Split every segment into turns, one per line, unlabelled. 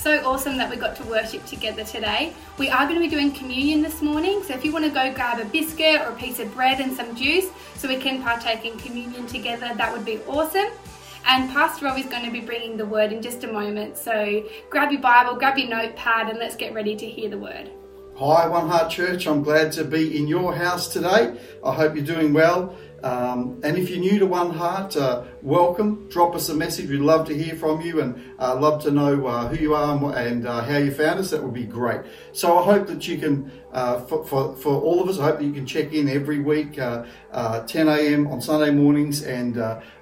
so awesome that we got to worship together today. We are going to be doing communion this morning, so if you want to go grab a biscuit or a piece of bread and some juice so we can partake in communion together, that would be awesome. And Pastor Rob is going to be bringing the word in just a moment, so grab your Bible, grab your notepad, and let's get ready to hear the word.
Hi, One Heart Church. I'm glad to be in your house today. I hope you're doing well. Um, and if you're new to One Heart, uh, welcome. Drop us a message. We'd love to hear from you and uh, love to know uh, who you are and, uh, how you found us. That would be great. So I hope that you can, uh, for, for, for, all of us, I hope that you can check in every week, uh, 10 a.m. on Sunday mornings and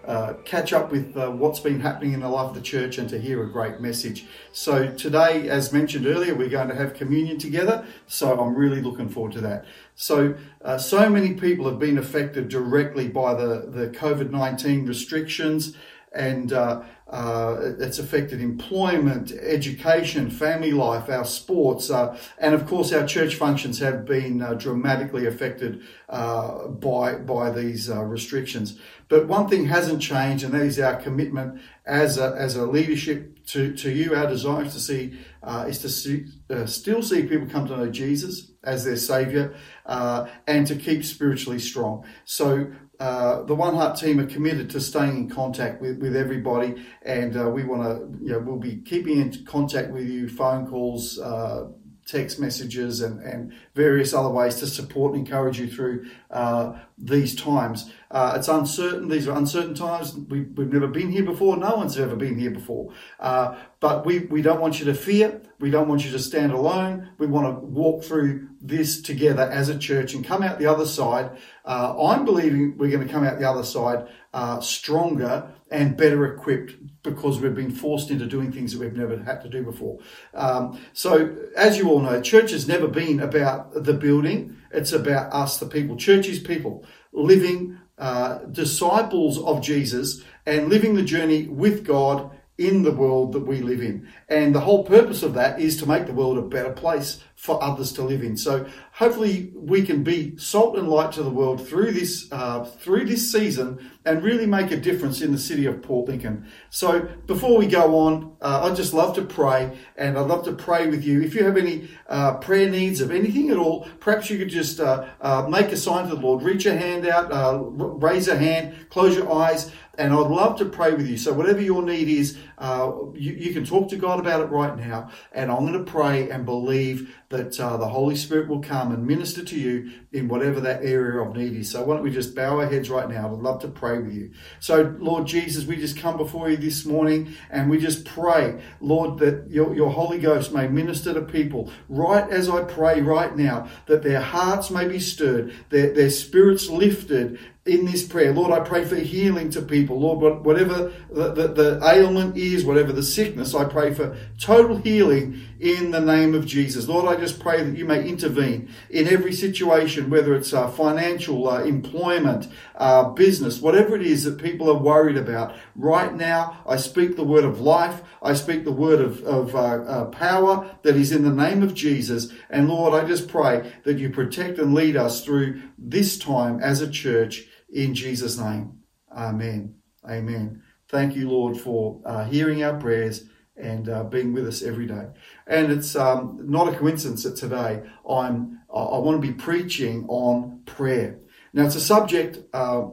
Uh, catch up with uh, what's been happening in the life of the church and to hear a great message. So today, as mentioned earlier, we're going to have communion together. So I'm really looking forward to that. So, uh, so many people have been affected directly by the, the COVID 19 restrictions, and uh, uh, uh, it's affected employment, education, family life, our sports, uh, and of course, our church functions have been uh, dramatically affected uh, by, by these restrictions. But one thing hasn't changed, and that is our commitment as a, as a leadership to, to you. Our desire is to see, is to see, still see people come to know Jesus as their savior uh, and to keep spiritually strong. So uh, the One Heart team are committed to staying in contact with, with everybody, and uh, we want to, you know, we'll be keeping in contact with you, phone calls, uh, text messages, and, and various other ways to support and encourage you through uh, these times. Uh, it's uncertain. These are uncertain times. We, have never been here before. No one's ever been here before. Uh, but we, we don't want you to fear. We don't want you to stand alone. We want to walk through this together as a church and come out the other side. Uh, I'm believing we're going to come out the other side uh, stronger and better equipped because we've been forced into doing things that we've never had to do before. Um, so, as you all know, church has never been about the building. It's about us, the people. Church is people living uh, disciples of Jesus and living the journey with God in the world that we live in. And the whole purpose of that is to make the world a better place for others to live in. So hopefully we can be salt and light to the world through this uh, through this season and really make a difference in the city of Port Lincoln. So before we go on, uh, I'd just love to pray, and I'd love to pray with you. If you have any uh, prayer needs of anything at all, perhaps you could just uh, uh, make a sign to the Lord, reach a hand out, uh, raise a hand, close your eyes and I'd love to pray with you. So whatever your need is, uh, you, you, can talk to God about it right now. And I'm going to pray and believe that uh, the Holy Spirit will come and minister to you in whatever that area of need is. So why don't we just bow our heads right now? I'd love to pray with you. So Lord Jesus, we just come before you this morning and we just pray, Lord, that your, your Holy Ghost may minister to people right as I pray right now, that their hearts may be stirred, their, their spirits lifted, in this prayer. Lord, I pray for healing to people. Lord, whatever the, the, the, ailment is, whatever the sickness, I pray for total healing in the name of Jesus. Lord, I just pray that you may intervene in every situation, whether it's uh, financial, uh, employment, uh, business, whatever it is that people are worried about. Right now, I speak the word of life. I speak the word of, of uh, uh, power that is in the name of Jesus. And Lord, I just pray that you protect and lead us through this time as a church in Jesus' name. Amen. Amen. Thank you, Lord, for uh, hearing our prayers and uh, being with us every day. And it's um, not a coincidence that today I'm I want to be preaching on prayer. Now it's a subject uh,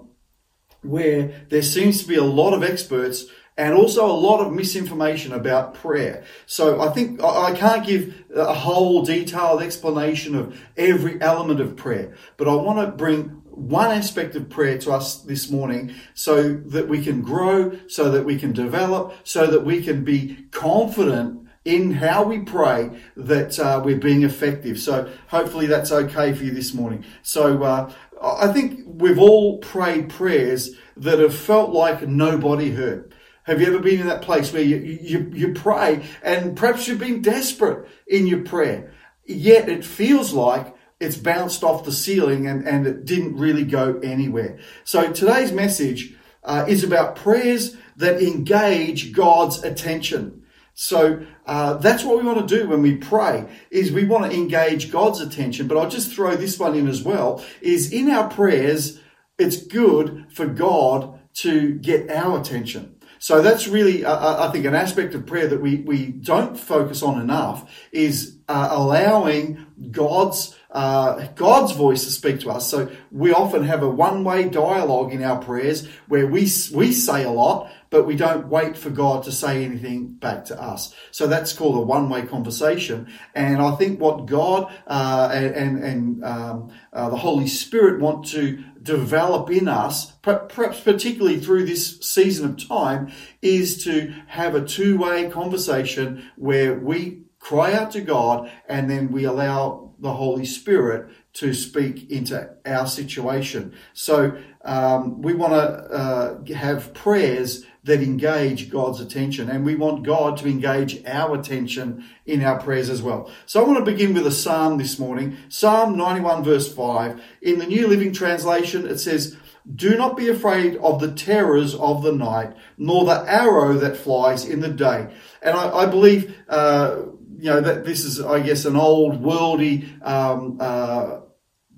where there seems to be a lot of experts and also a lot of misinformation about prayer. So I think I can't give a whole detailed explanation of every element of prayer, but I want to bring one aspect of prayer to us this morning so that we can grow, so that we can develop, so that we can be confident in how we pray that uh, we're being effective. So hopefully that's okay for you this morning. So uh, I think we've all prayed prayers that have felt like nobody heard. Have you ever been in that place where you, you, you pray and perhaps you've been desperate in your prayer, yet it feels like it's bounced off the ceiling and, and it didn't really go anywhere. So today's message uh, is about prayers that engage God's attention. So uh, that's what we want to do when we pray is we want to engage God's attention. But I'll just throw this one in as well is in our prayers, it's good for God to get our attention. So that's really, uh, I think, an aspect of prayer that we, we don't focus on enough is uh, allowing God's uh, God's voice to speak to us. So we often have a one-way dialogue in our prayers where we we say a lot, but we don't wait for God to say anything back to us. So that's called a one-way conversation. And I think what God uh, and and, um, uh, the Holy Spirit want to develop in us, perhaps particularly through this season of time, is to have a two-way conversation where we cry out to God and then we allow the Holy Spirit to speak into our situation. So um, we want to uh, have prayers that engage God's attention, and we want God to engage our attention in our prayers as well. So I want to begin with a psalm this morning, Psalm 91, verse 5. In the New Living Translation, it says, do not be afraid of the terrors of the night, nor the arrow that flies in the day. And I, I believe, uh, you know, that this is, I guess, an old worldy um, uh,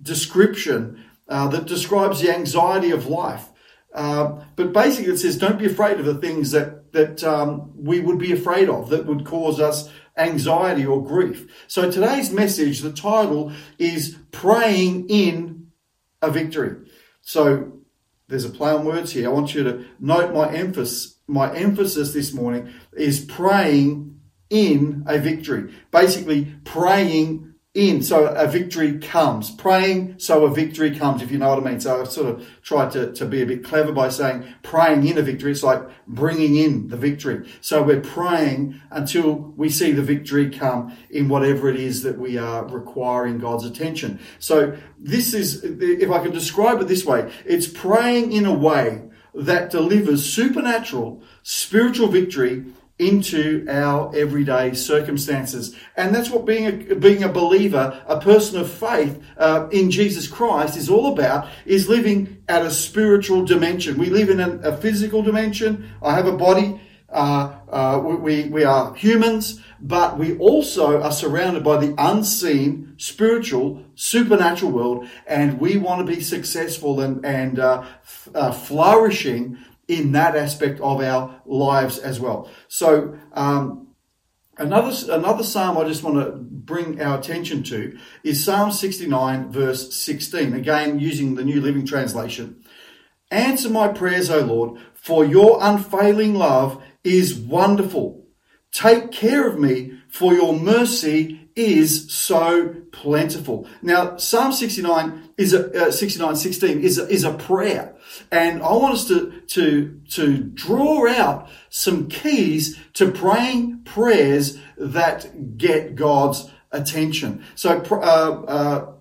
description uh, that describes the anxiety of life. Uh, but basically, it says, don't be afraid of the things that that um, we would be afraid of that would cause us anxiety or grief. So today's message, the title is praying in a victory. So there's a play on words here. I want you to note my emphasis. My emphasis this morning is praying in a victory. Basically, praying in so a victory comes. Praying so a victory comes, if you know what I mean. So I've sort of tried to, to be a bit clever by saying praying in a victory. It's like bringing in the victory. So we're praying until we see the victory come in whatever it is that we are requiring God's attention. So this is, if I can describe it this way, it's praying in a way that delivers supernatural spiritual victory into our everyday circumstances. And that's what being a, being a believer, a person of faith uh, in Jesus Christ is all about, is living at a spiritual dimension. We live in a, a physical dimension. I have a body. Uh, uh, we, we are humans, but we also are surrounded by the unseen, spiritual, supernatural world, and we want to be successful and, and uh, f- uh, flourishing in that aspect of our lives as well. So, um, another, another psalm I just want to bring our attention to is Psalm 69, verse 16. Again, using the New Living Translation. Answer my prayers, O Lord, for your unfailing love is wonderful. Take care of me, for your mercy is so plentiful. Now, Psalm 69 is a, uh, 69, 16 is a, is a prayer. And I want us to, to, to draw out some keys to praying prayers that get God's attention. So, uh, uh,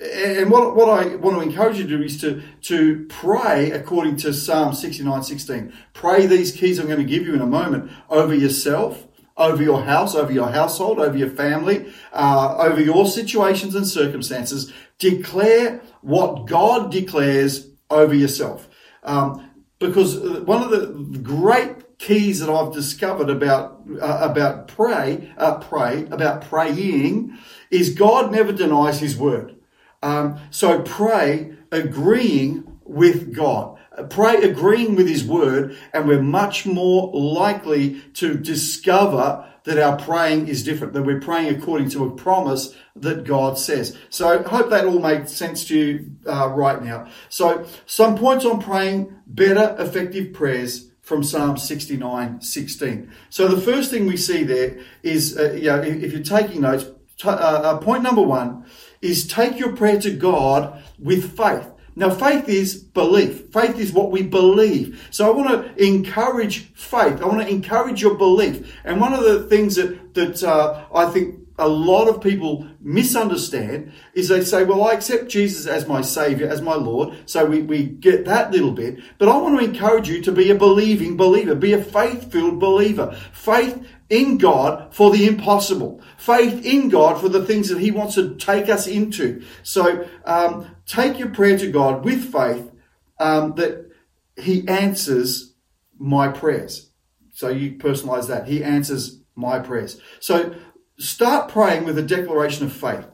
and what, what I want to encourage you to do is to, to pray according to Psalm 69, 16. Pray these keys I'm going to give you in a moment over yourself, over your house, over your household, over your family, uh, over your situations and circumstances. Declare what God declares over yourself. Um, because one of the great keys that I've discovered about uh, about pray, uh, pray about praying is God never denies His word. Um, so pray agreeing with God. Pray agreeing with His word, and we're much more likely to discover that our praying is different, that we're praying according to a promise that God says. So hope that all made sense to you uh, right now. So some points on praying better, effective prayers from Psalm 69, 16. So the first thing we see there is, uh, you know, if you're taking notes, t- uh, uh, point number one is take your prayer to God with faith. Now, faith is belief. Faith is what we believe. So I want to encourage faith. I want to encourage your belief. And one of the things that, that uh, I think a lot of people misunderstand is they say, well, I accept Jesus as my savior, as my Lord. So we, we get that little bit. But I want to encourage you to be a believing believer, be a faith filled believer. Faith in God for the impossible. Faith in God for the things that He wants to take us into. So um, take your prayer to God with faith um, that He answers my prayers. So you personalize that. He answers my prayers. So start praying with a declaration of faith.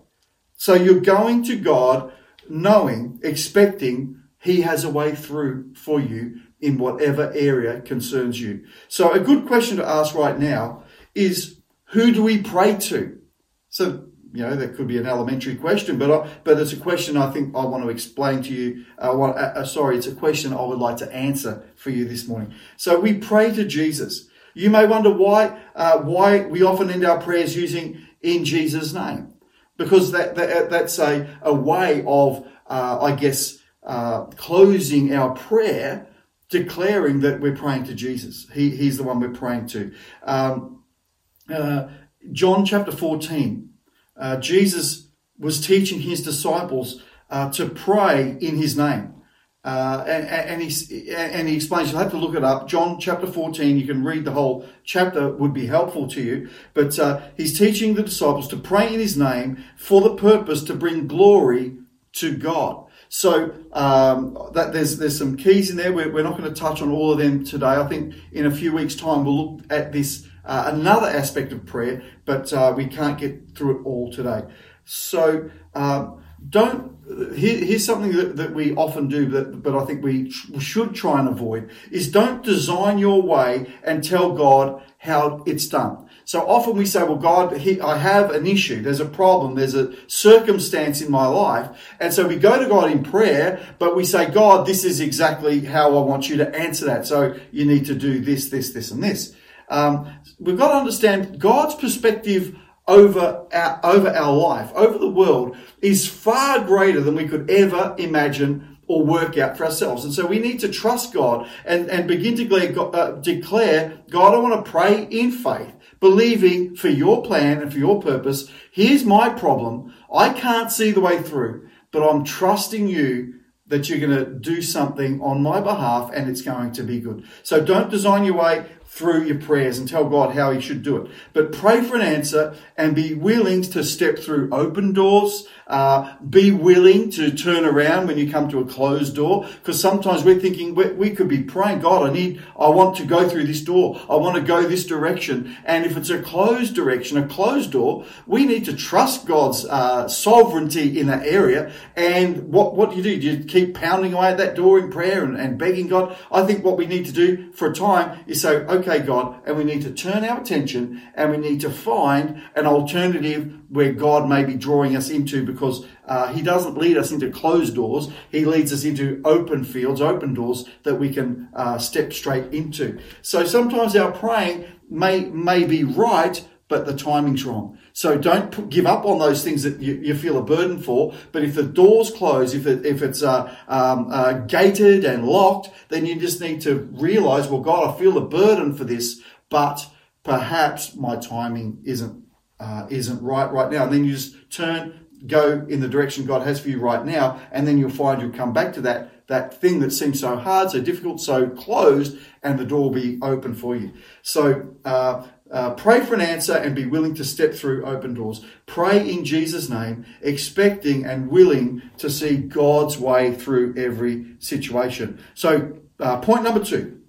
So you're going to God knowing, expecting He has a way through for you in whatever area concerns you. So a good question to ask right now is who do we pray to? So you know that could be an elementary question, but I, but it's a question I think I want to explain to you. Uh, what, uh, uh, sorry, it's a question I would like to answer for you this morning. So we pray to Jesus. You may wonder why uh, why we often end our prayers using in Jesus' name, because that, that that's a a way of uh, I guess uh, closing our prayer, declaring that we're praying to Jesus. He, he's the one we're praying to. Um, John chapter fourteen uh, Jesus was teaching his disciples uh, to pray in his name. Uh, and, and, he, and he explains, you'll have to look it up. John chapter 14, you can read the whole chapter, would be helpful to you. But uh, he's teaching the disciples to pray in his name for the purpose to bring glory to God. So um, that there's there's some keys in there. We're, we're not going to touch on all of them today. I think in a few weeks' time we'll look at this uh, another aspect of prayer, but uh, we can't get through it all today. So um, don't. Here, here's something that, that we often do, but, but I think we should try and avoid is don't design your way and tell God how it's done. So often we say, well, God, he, I have an issue. There's a problem. There's a circumstance in my life. And so we go to God in prayer, but we say, God, this is exactly how I want you to answer that. So you need to do this, this, this, and this. Um, we've got to understand God's perspective over our, over our life, over the world, is far greater than we could ever imagine or work out for ourselves. And so we need to trust God and, and begin to declare, uh, declare, God, I want to pray in faith, believing for your plan and for your purpose. Here's my problem. I can't see the way through, but I'm trusting you that you're going to do something on my behalf and it's going to be good. So don't design your way through your prayers and tell God how He should do it. But pray for an answer and be willing to step through open doors. Uh, be willing to turn around when you come to a closed door, because sometimes we're thinking we, we, could be praying, God, I need, I want to go through this door. I want to go this direction. And if it's a closed direction, a closed door, we need to trust God's uh, sovereignty in that area. And what what do you do? Do you keep pounding away at that door in prayer and, and begging God? I think what we need to do for a time is say, okay, God, and we need to turn our attention and we need to find an alternative where God may be drawing us into because uh, He doesn't lead us into closed doors. He leads us into open fields, open doors that we can uh, step straight into. So sometimes our praying may, may be right, but the timing's wrong. So don't put, give up on those things that you, you, feel a burden for. But if the doors close, if it, if it's uh, um, uh, gated and locked, then you just need to realize, well, God, I feel a burden for this, but perhaps my timing isn't uh, isn't right right now. And then you just turn, go in the direction God has for you right now, and then you'll find you'll come back to that that thing that seems so hard, so difficult, so closed, and the door will be open for you. So uh, uh, pray for an answer and be willing to step through open doors. Pray in Jesus' name, expecting and willing to see God's way through every situation. So, uh, point number two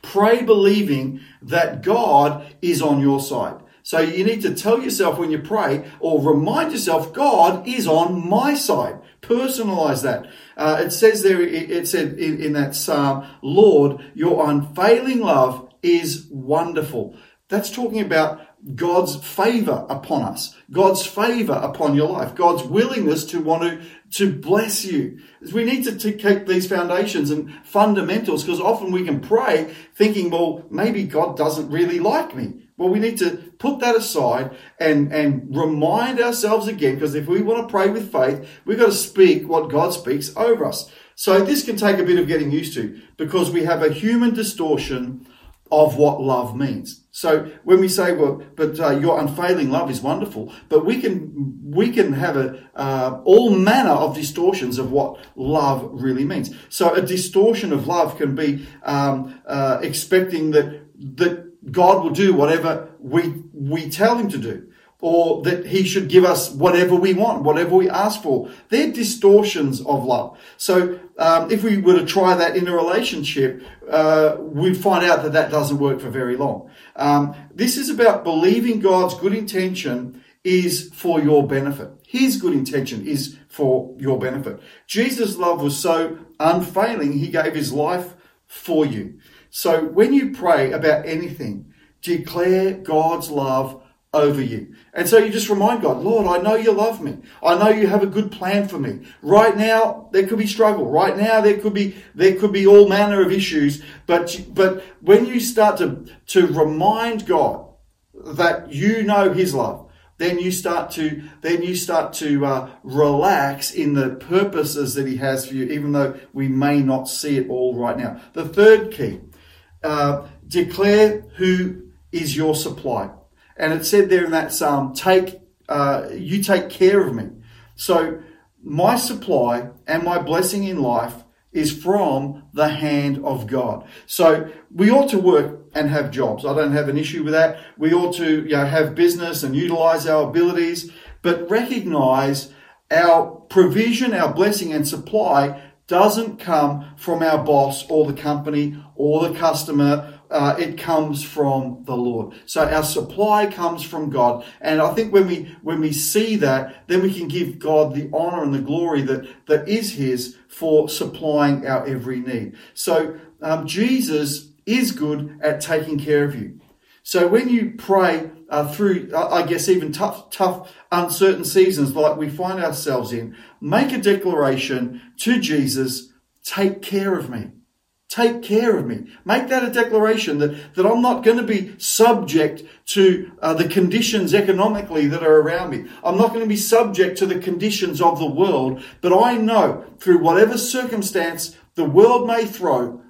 pray believing that God is on your side. So, you need to tell yourself when you pray or remind yourself, God is on my side. Personalize that. Uh, it says there, it, said in, in that psalm, Lord, your unfailing love is wonderful. That's talking about God's favor upon us, God's favor upon your life, God's willingness to want to, to bless you. We need to, to keep these foundations and fundamentals because often we can pray thinking, well, maybe God doesn't really like me. Well, we need to put that aside and, and remind ourselves again because if we want to pray with faith, we've got to speak what God speaks over us. So this can take a bit of getting used to because we have a human distortion of what love means. So when we say, well, but uh, your unfailing love is wonderful, but we can we can have a uh, all manner of distortions of what love really means. So a distortion of love can be um, uh, expecting that that God will do whatever we we tell Him to do or that he should give us whatever we want, whatever we ask for. They're distortions of love. So um, if we were to try that in a relationship, uh, we'd find out that that doesn't work for very long. Um, this is about believing God's good intention is for your benefit. His good intention is for your benefit. Jesus' love was so unfailing, he gave his life for you. So when you pray about anything, declare God's love over you. And so you just remind God, Lord, I know you love me. I know you have a good plan for me. Right now, there could be struggle. Right now, there could be, there could be all manner of issues. But, but when you start to, to remind God that you know his love, then you start to, then you start to uh, relax in the purposes that he has for you, even though we may not see it all right now. The third key, uh, declare who is your supply. And it said there in that psalm, take, uh, you take care of me. So my supply and my blessing in life is from the hand of God. So we ought to work and have jobs. I don't have an issue with that. We ought to you know, have business and utilize our abilities, but recognize our provision, our blessing and supply doesn't come from our boss or the company or the customer uh, it comes from the Lord. So our supply comes from God. And I think when we, when we see that, then we can give God the honor and the glory that, that is His for supplying our every need. So um, Jesus is good at taking care of you. So when you pray uh, through, uh, I guess, even tough, tough, uncertain seasons like we find ourselves in, make a declaration to Jesus, take care of me. Take care of me. Make that a declaration that, that I'm not going to be subject to uh, the conditions economically that are around me. I'm not going to be subject to the conditions of the world, but I know through whatever circumstance the world may throw,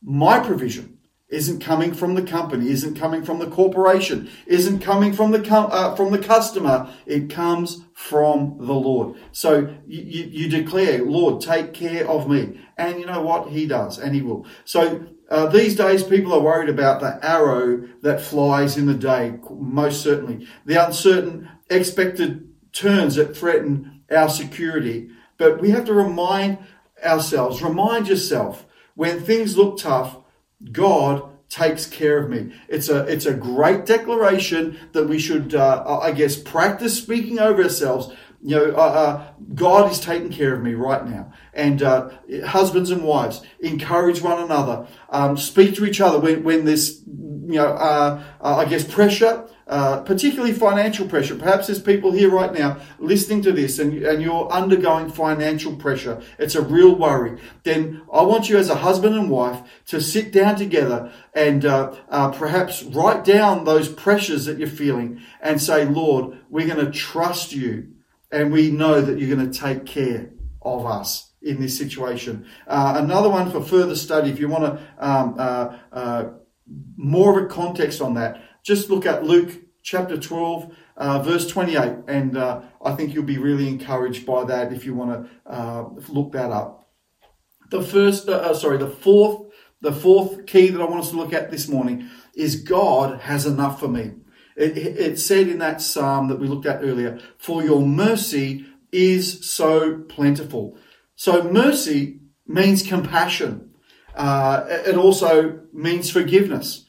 my provision isn't coming from the company, isn't coming from the corporation, isn't coming from the com- uh, from the customer. It comes from the Lord. So you, you, declare, Lord, take care of me, and you know what? He does, and He will. So. Uh, these days, people are worried about the arrow that flies in the day, most certainly. The uncertain expected turns that threaten our security. But we have to remind ourselves, remind yourself, when things look tough, God takes care of me. It's a it's a great declaration that we should, uh, I guess, practice speaking over ourselves. You know, uh, uh, God is taking care of me right now. And uh, husbands and wives encourage one another, um, speak to each other when when there's you know, uh, uh, I guess pressure uh, particularly financial pressure. Perhaps there's people here right now listening to this and, and you're undergoing financial pressure. It's a real worry. Then I want you as a husband and wife to sit down together and uh, uh, perhaps write down those pressures that you're feeling and say, Lord, we're going to trust you and we know that you're going to take care of us in this situation. Uh, another one for further study, if you want to um, uh, uh, more of a context on that, just look at Luke chapter 12, uh, verse 28, and uh, I think you'll be really encouraged by that if you want to uh, look that up. The first, uh, uh, sorry, the fourth, the fourth key that I want us to look at this morning is God has enough for me. It, it said in that psalm that we looked at earlier, "For your mercy is so plentiful." So mercy means compassion. Uh, it also means forgiveness.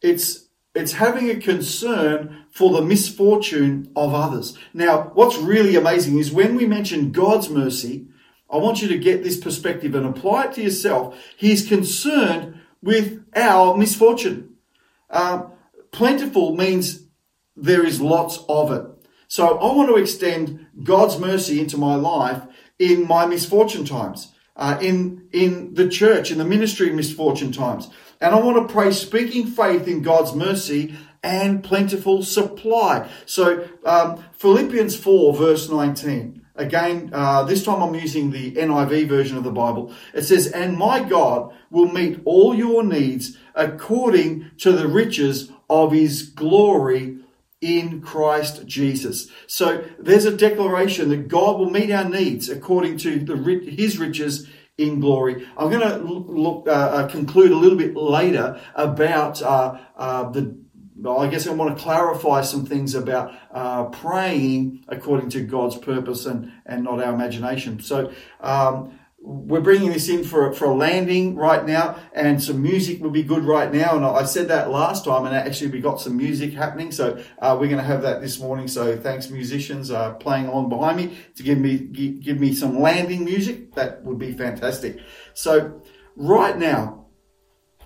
it's it's having a concern for the misfortune of others. Now, what's really amazing is when we mention God's mercy, I want you to get this perspective and apply it to yourself. He's concerned with our misfortune. Uh, plentiful means there is lots of it. So I want to extend God's mercy into my life in my misfortune times, uh, in, in the church, in the ministry of misfortune times. And I want to pray speaking faith in God's mercy and plentiful supply. So, um, Philippians 4 verse 19. Again, uh, this time I'm using the NIV version of the Bible. It says, and my God will meet all your needs according to the riches of his glory in Christ Jesus. So there's a declaration that God will meet our needs according to the, his riches in glory. I'm going to look, uh, uh, conclude a little bit later about uh, uh, the. I guess I want to clarify some things about uh, praying according to God's purpose and, and not our imagination. So, um, we're bringing this in for, for a landing right now and some music would be good right now. And I said that last time and actually we got some music happening. So, uh, we're going to have that this morning. So thanks musicians, uh, playing along behind me to give me, give me some landing music. That would be fantastic. So right now,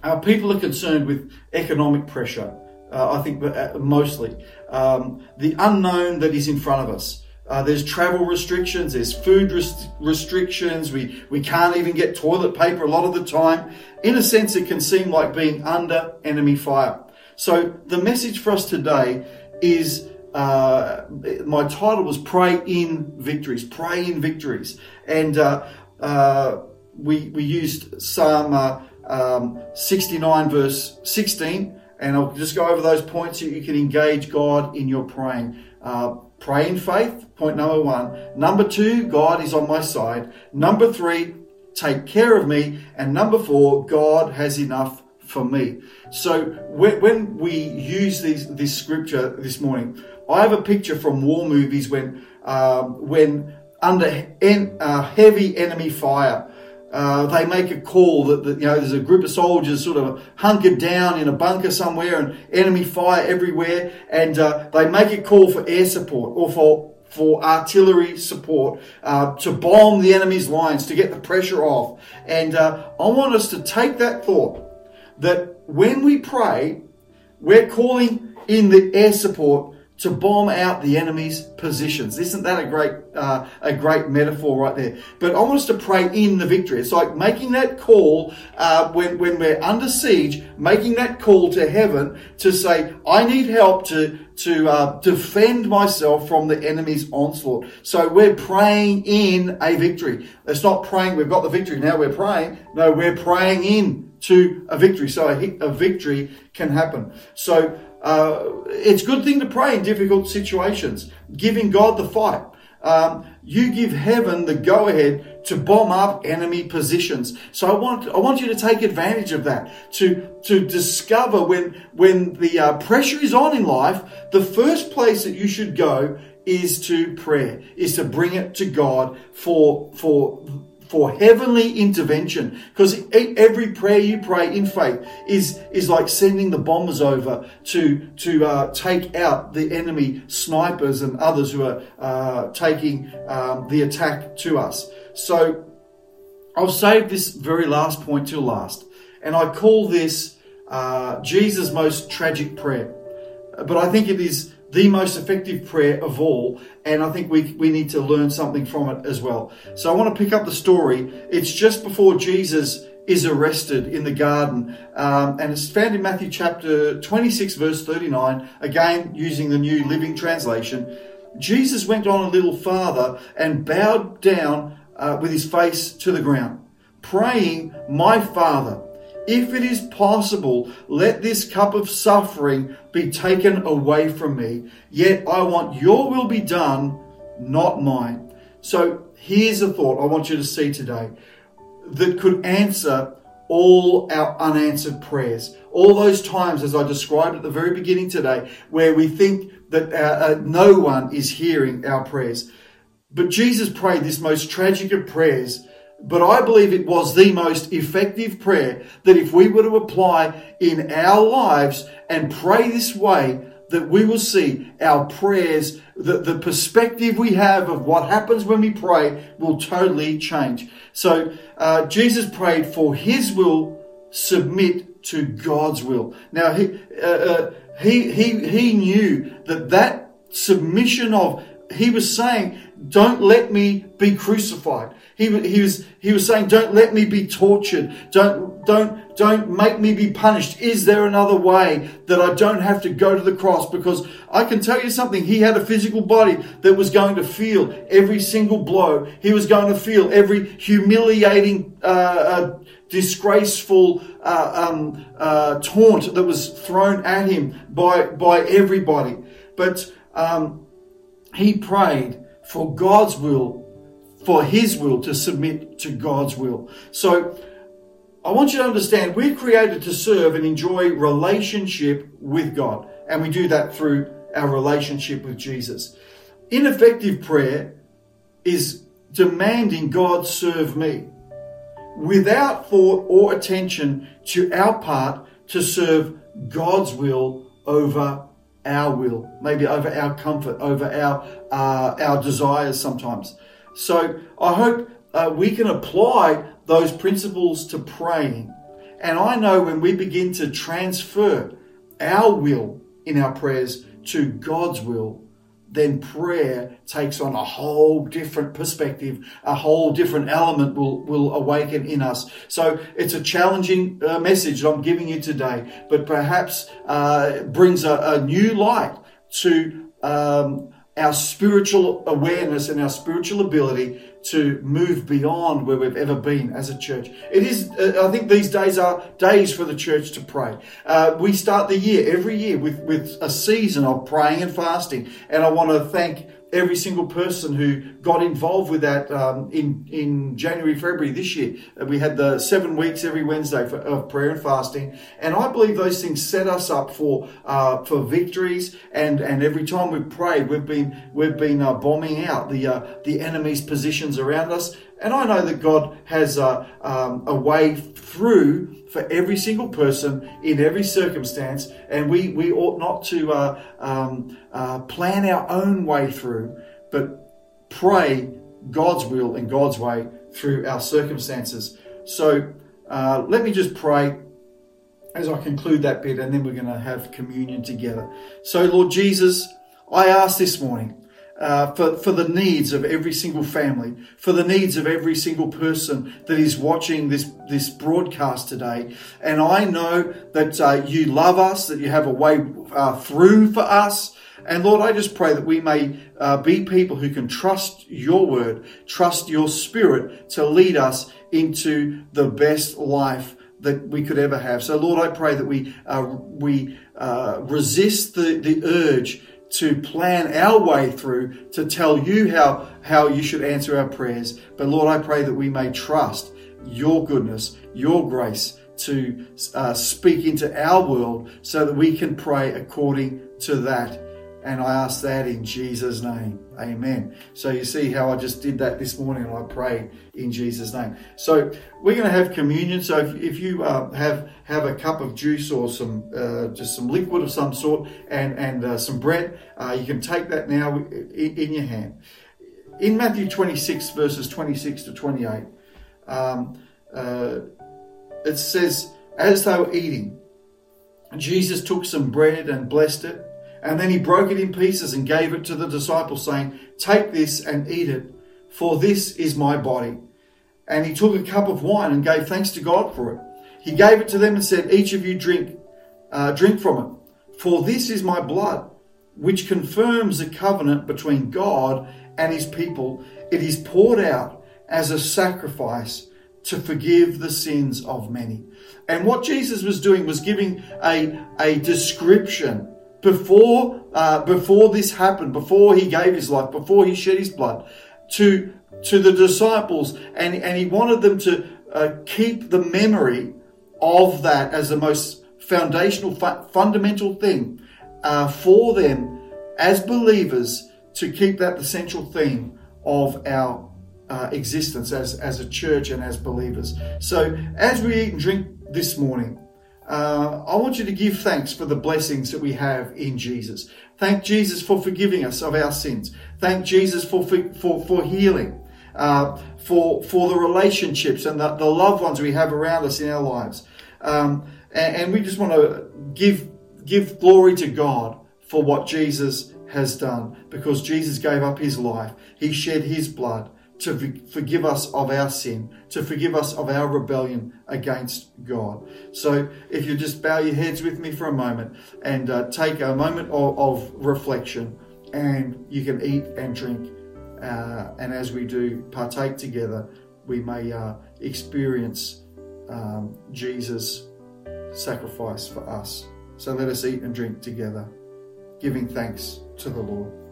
uh, people are concerned with economic pressure. Uh, I think uh, mostly um, the unknown that is in front of us. Uh, there's travel restrictions, there's food rest- restrictions, we, we can't even get toilet paper a lot of the time. In a sense, it can seem like being under enemy fire. So, the message for us today is uh, my title was Pray in Victories. Pray in Victories. And uh, uh we, we used Psalm uh, um, 69, verse 16. And I'll just go over those points so you can engage God in your praying. Uh, Pray in faith, point number one. Number two, God is on my side. Number three, take care of me. And number four, God has enough for me. So when, we use these, this scripture this morning, I have a picture from war movies when, um, when under en, uh, heavy enemy fire, uh, they make a call that, that, you know there's a group of soldiers sort of hunkered down in a bunker somewhere and enemy fire everywhere, and uh, they make a call for air support or for for artillery support uh, to bomb the enemy's lines to get the pressure off. And uh, I want us to take that thought that when we pray, we're calling in the air support to bomb out the enemy's positions. Isn't that a great, uh, a great metaphor right there? But I want us to pray in the victory. It's like making that call uh, when when we're under siege, making that call to heaven to say, "I need help to to uh, defend myself from the enemy's onslaught." So we're praying in a victory. It's not praying we've got the victory now. We're praying. No, we're praying in to a victory. So a, a victory can happen. So uh, it's a good thing to pray in difficult situations, giving God the fight. Um, you give heaven the go ahead to bomb up enemy positions. So I want, I want you to take advantage of that, to, to discover when, when the uh, pressure is on in life, the first place that you should go is to prayer, is to bring it to God for, for for heavenly intervention. Because every prayer you pray in faith is is like sending the bombers over to to uh, take out the enemy snipers and others who are uh, taking um, the attack to us. So i'll save this very last point till last. And i call this uh, jesus most tragic prayer. But i think it is the most effective prayer of all. And I think we, we need to learn something from it as well. So I want to pick up the story. It's just before Jesus is arrested in the garden. Um, and it's found in Matthew chapter 26, verse 39, again using the New Living Translation. Jesus went on a little farther and bowed down uh, with his face to the ground, praying, My Father, if it is possible, let this cup of suffering be taken away from me. Yet I want your will be done, not mine. So here's a thought I want you to see today that could answer all our unanswered prayers. All those times, as I described at the very beginning today, where we think that uh, uh, no one is hearing our prayers. But Jesus prayed this most tragic of prayers but I believe it was the most effective prayer that if we were to apply in our lives and pray this way, that we will see our prayers, that the perspective we have of what happens when we pray will totally change. So uh, Jesus prayed for his will submit to God's will. Now he, uh, uh, he, he, he knew that that submission of, he was saying, don't let me be crucified. He, he was, he was saying, don't let me be tortured. Don't, don't, don't make me be punished. Is there another way that I don't have to go to the cross? Because I can tell you something. He had a physical body that was going to feel every single blow. He was going to feel every humiliating, uh, uh, disgraceful uh, um, uh, taunt that was thrown at him by by everybody. But um, he prayed for God's will for His will to submit to God's will. So I want you to understand we're created to serve and enjoy relationship with God. And we do that through our relationship with Jesus. Ineffective prayer is demanding God serve me without thought or attention to our part to serve God's will over our will, maybe over our comfort, over our uh, our desires sometimes. So I hope uh, we can apply those principles to praying. And I know when we begin to transfer our will in our prayers to God's will, then prayer takes on a whole different perspective, a whole different element will, will awaken in us. So it's a challenging uh, message I'm giving you today, but perhaps uh, brings a, a, new light to um, our spiritual awareness and our spiritual ability to move beyond where we've ever been as a church. It is, uh, I think these days are days for the church to pray. Uh, we start the year every year with, with a season of praying and fasting. And I want to thank every single person who got involved with that um, in in January, February this year. Uh, we had the seven weeks every Wednesday for, of prayer and fasting, and I believe those things set us up for uh, for victories. And and every time we've prayed, we've been we've been uh, bombing out the uh, the enemy's positions around us. And I know that God has a, um, a way through for every single person in every circumstance, and we, we ought not to uh, um, uh, plan our own way through, but pray God's will and God's way through our circumstances. So uh, let me just pray as I conclude that bit, and then we're going to have communion together. So, Lord Jesus, I ask this morning uh, for, for the needs of every single family, for the needs of every single person that is watching this, this broadcast today. And I know that uh, you love us, that you have a way uh, through for us. And Lord, I just pray that we may uh, be people who can trust your word, trust your spirit to lead us into the best life that we could ever have. So Lord, I pray that we, uh, we resist the, the urge to plan our way through to tell you how, how you should answer our prayers. But Lord, I pray that we may trust your goodness, your grace to uh, speak into our world so that we can pray according to that and I ask that in Jesus' name. Amen. So you see how I just did that this morning and I prayed in Jesus' name. So we're going to have communion. So if, if you uh, have have a cup of juice or some uh, just some liquid of some sort and, and uh, some bread, uh, you can take that now in, in, your hand. In Matthew 26, verses 26 to 28, um, uh, it says, As they were eating, Jesus took some bread and blessed it and then he broke it in pieces and gave it to the disciples, saying, Take this and eat it, for this is my body. And he took a cup of wine and gave thanks to God for it. He gave it to them and said, Each of you drink, uh, drink from it, for this is my blood, which confirms the covenant between God and his people. It is poured out as a sacrifice to forgive the sins of many. And what Jesus was doing was giving a, a description before uh, before this happened, before he gave his life, before he shed his blood, to to the disciples, and and he wanted them to uh, keep the memory of that as the most foundational, fu- fundamental thing uh, for them as believers to keep that the central theme of our uh, existence as, as a church and as believers. So, as we eat and drink this morning, uh, I want you to give thanks for the blessings that we have in Jesus. Thank Jesus for forgiving us of our sins. Thank Jesus for, for, for healing, uh, for, for the relationships and the, the loved ones we have around us in our lives. Um, and, and we just want to give, give glory to God for what Jesus has done because Jesus gave up his life. He shed his blood to forgive us of our sin, to forgive us of our rebellion against God. So, if you just bow your heads with me for a moment and uh, take a moment of, of, reflection, and you can eat and drink. Uh, and as we do partake together, we may uh, experience um, Jesus' sacrifice for us. So, let us eat and drink together, giving thanks to the Lord.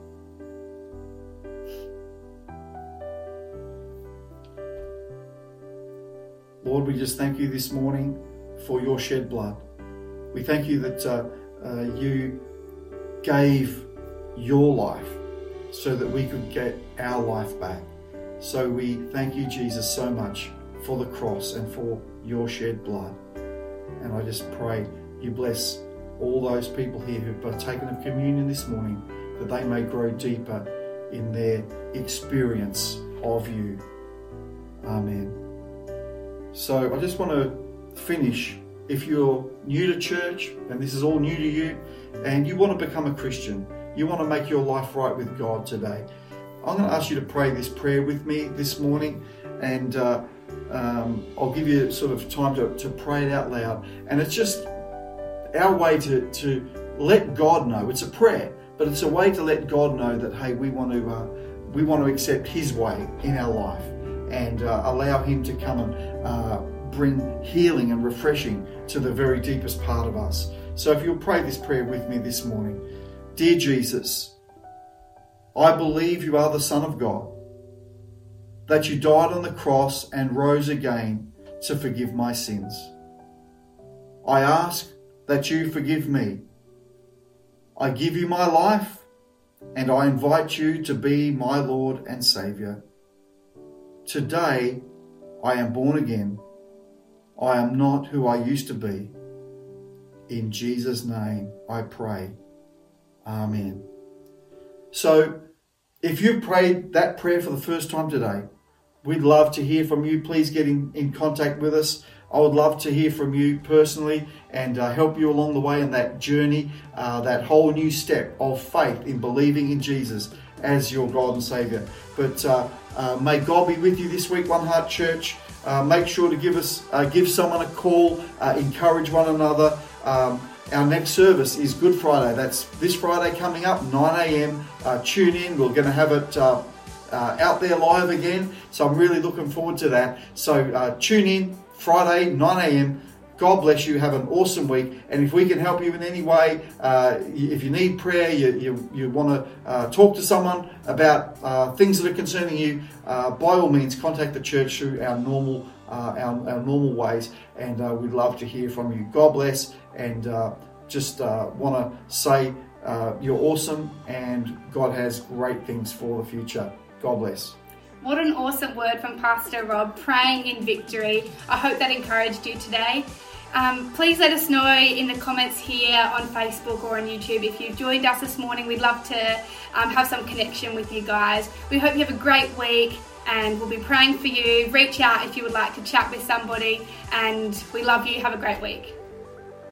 Lord, we just thank you this morning for your shed blood. We thank you that uh, uh, you gave your life so that we could get our life back. So we thank you, Jesus, so much for the cross and for your shed blood. And I just pray you bless all those people here who've partaken of communion this morning, that they may grow deeper in their experience of you. Amen. So I just want to finish. If you're new to church and this is all new to you, and you want to become a Christian, you want to make your life right with God today, I'm going to ask you to pray this prayer with me this morning, and uh, um, I'll give you sort of time to, to pray it out loud. And it's just our way to, to let God know. It's a prayer, but it's a way to let God know that hey, we want to uh, we want to accept His way in our life and uh, allow Him to come and uh, bring healing and refreshing to the very deepest part of us. So if you'll pray this prayer with me this morning, dear Jesus, I believe you are the Son of God, that you died on the cross and rose again to forgive my sins. I ask that you forgive me. I give you my life and I invite you to be my Lord and Saviour. Today I am born again. I am not who I used to be. In Jesus' name I pray. Amen. So, if you prayed that prayer for the first time today, we'd love to hear from you. Please get in, in contact with us. I would love to hear from you personally and uh, help you along the way in that journey, uh, that whole new step of faith in believing in Jesus as your God and Savior. But uh, uh may God be with you this week, One Heart Church. Uh, make sure to give us, uh, give someone a call, encourage one another. Um, our next service is Good Friday. That's this Friday coming up, 9 a.m. tune in. We're going to have it uh, out there live again. So I'm really looking forward to that. So uh, tune in, Friday, 9 a.m. God bless you. Have an awesome week. And if we can help you in any way, uh, if you need prayer, you, you, you want to uh, talk to someone about uh, things that are concerning you, uh, by all means, contact the church through our normal, uh, our, our, normal ways. And uh, we'd love to hear from you. God bless. And just want to say you're awesome and God has great things for the future. God bless.
What an awesome word from Pastor Rob, praying in victory. I hope that encouraged you today. Um, please let us know in the comments here on Facebook or on YouTube if you've joined us this morning. We'd love to um, have some connection with you guys. We hope you have a great week and we'll be praying for you. Reach out if you would like to chat with somebody, and we love you. Have a great week.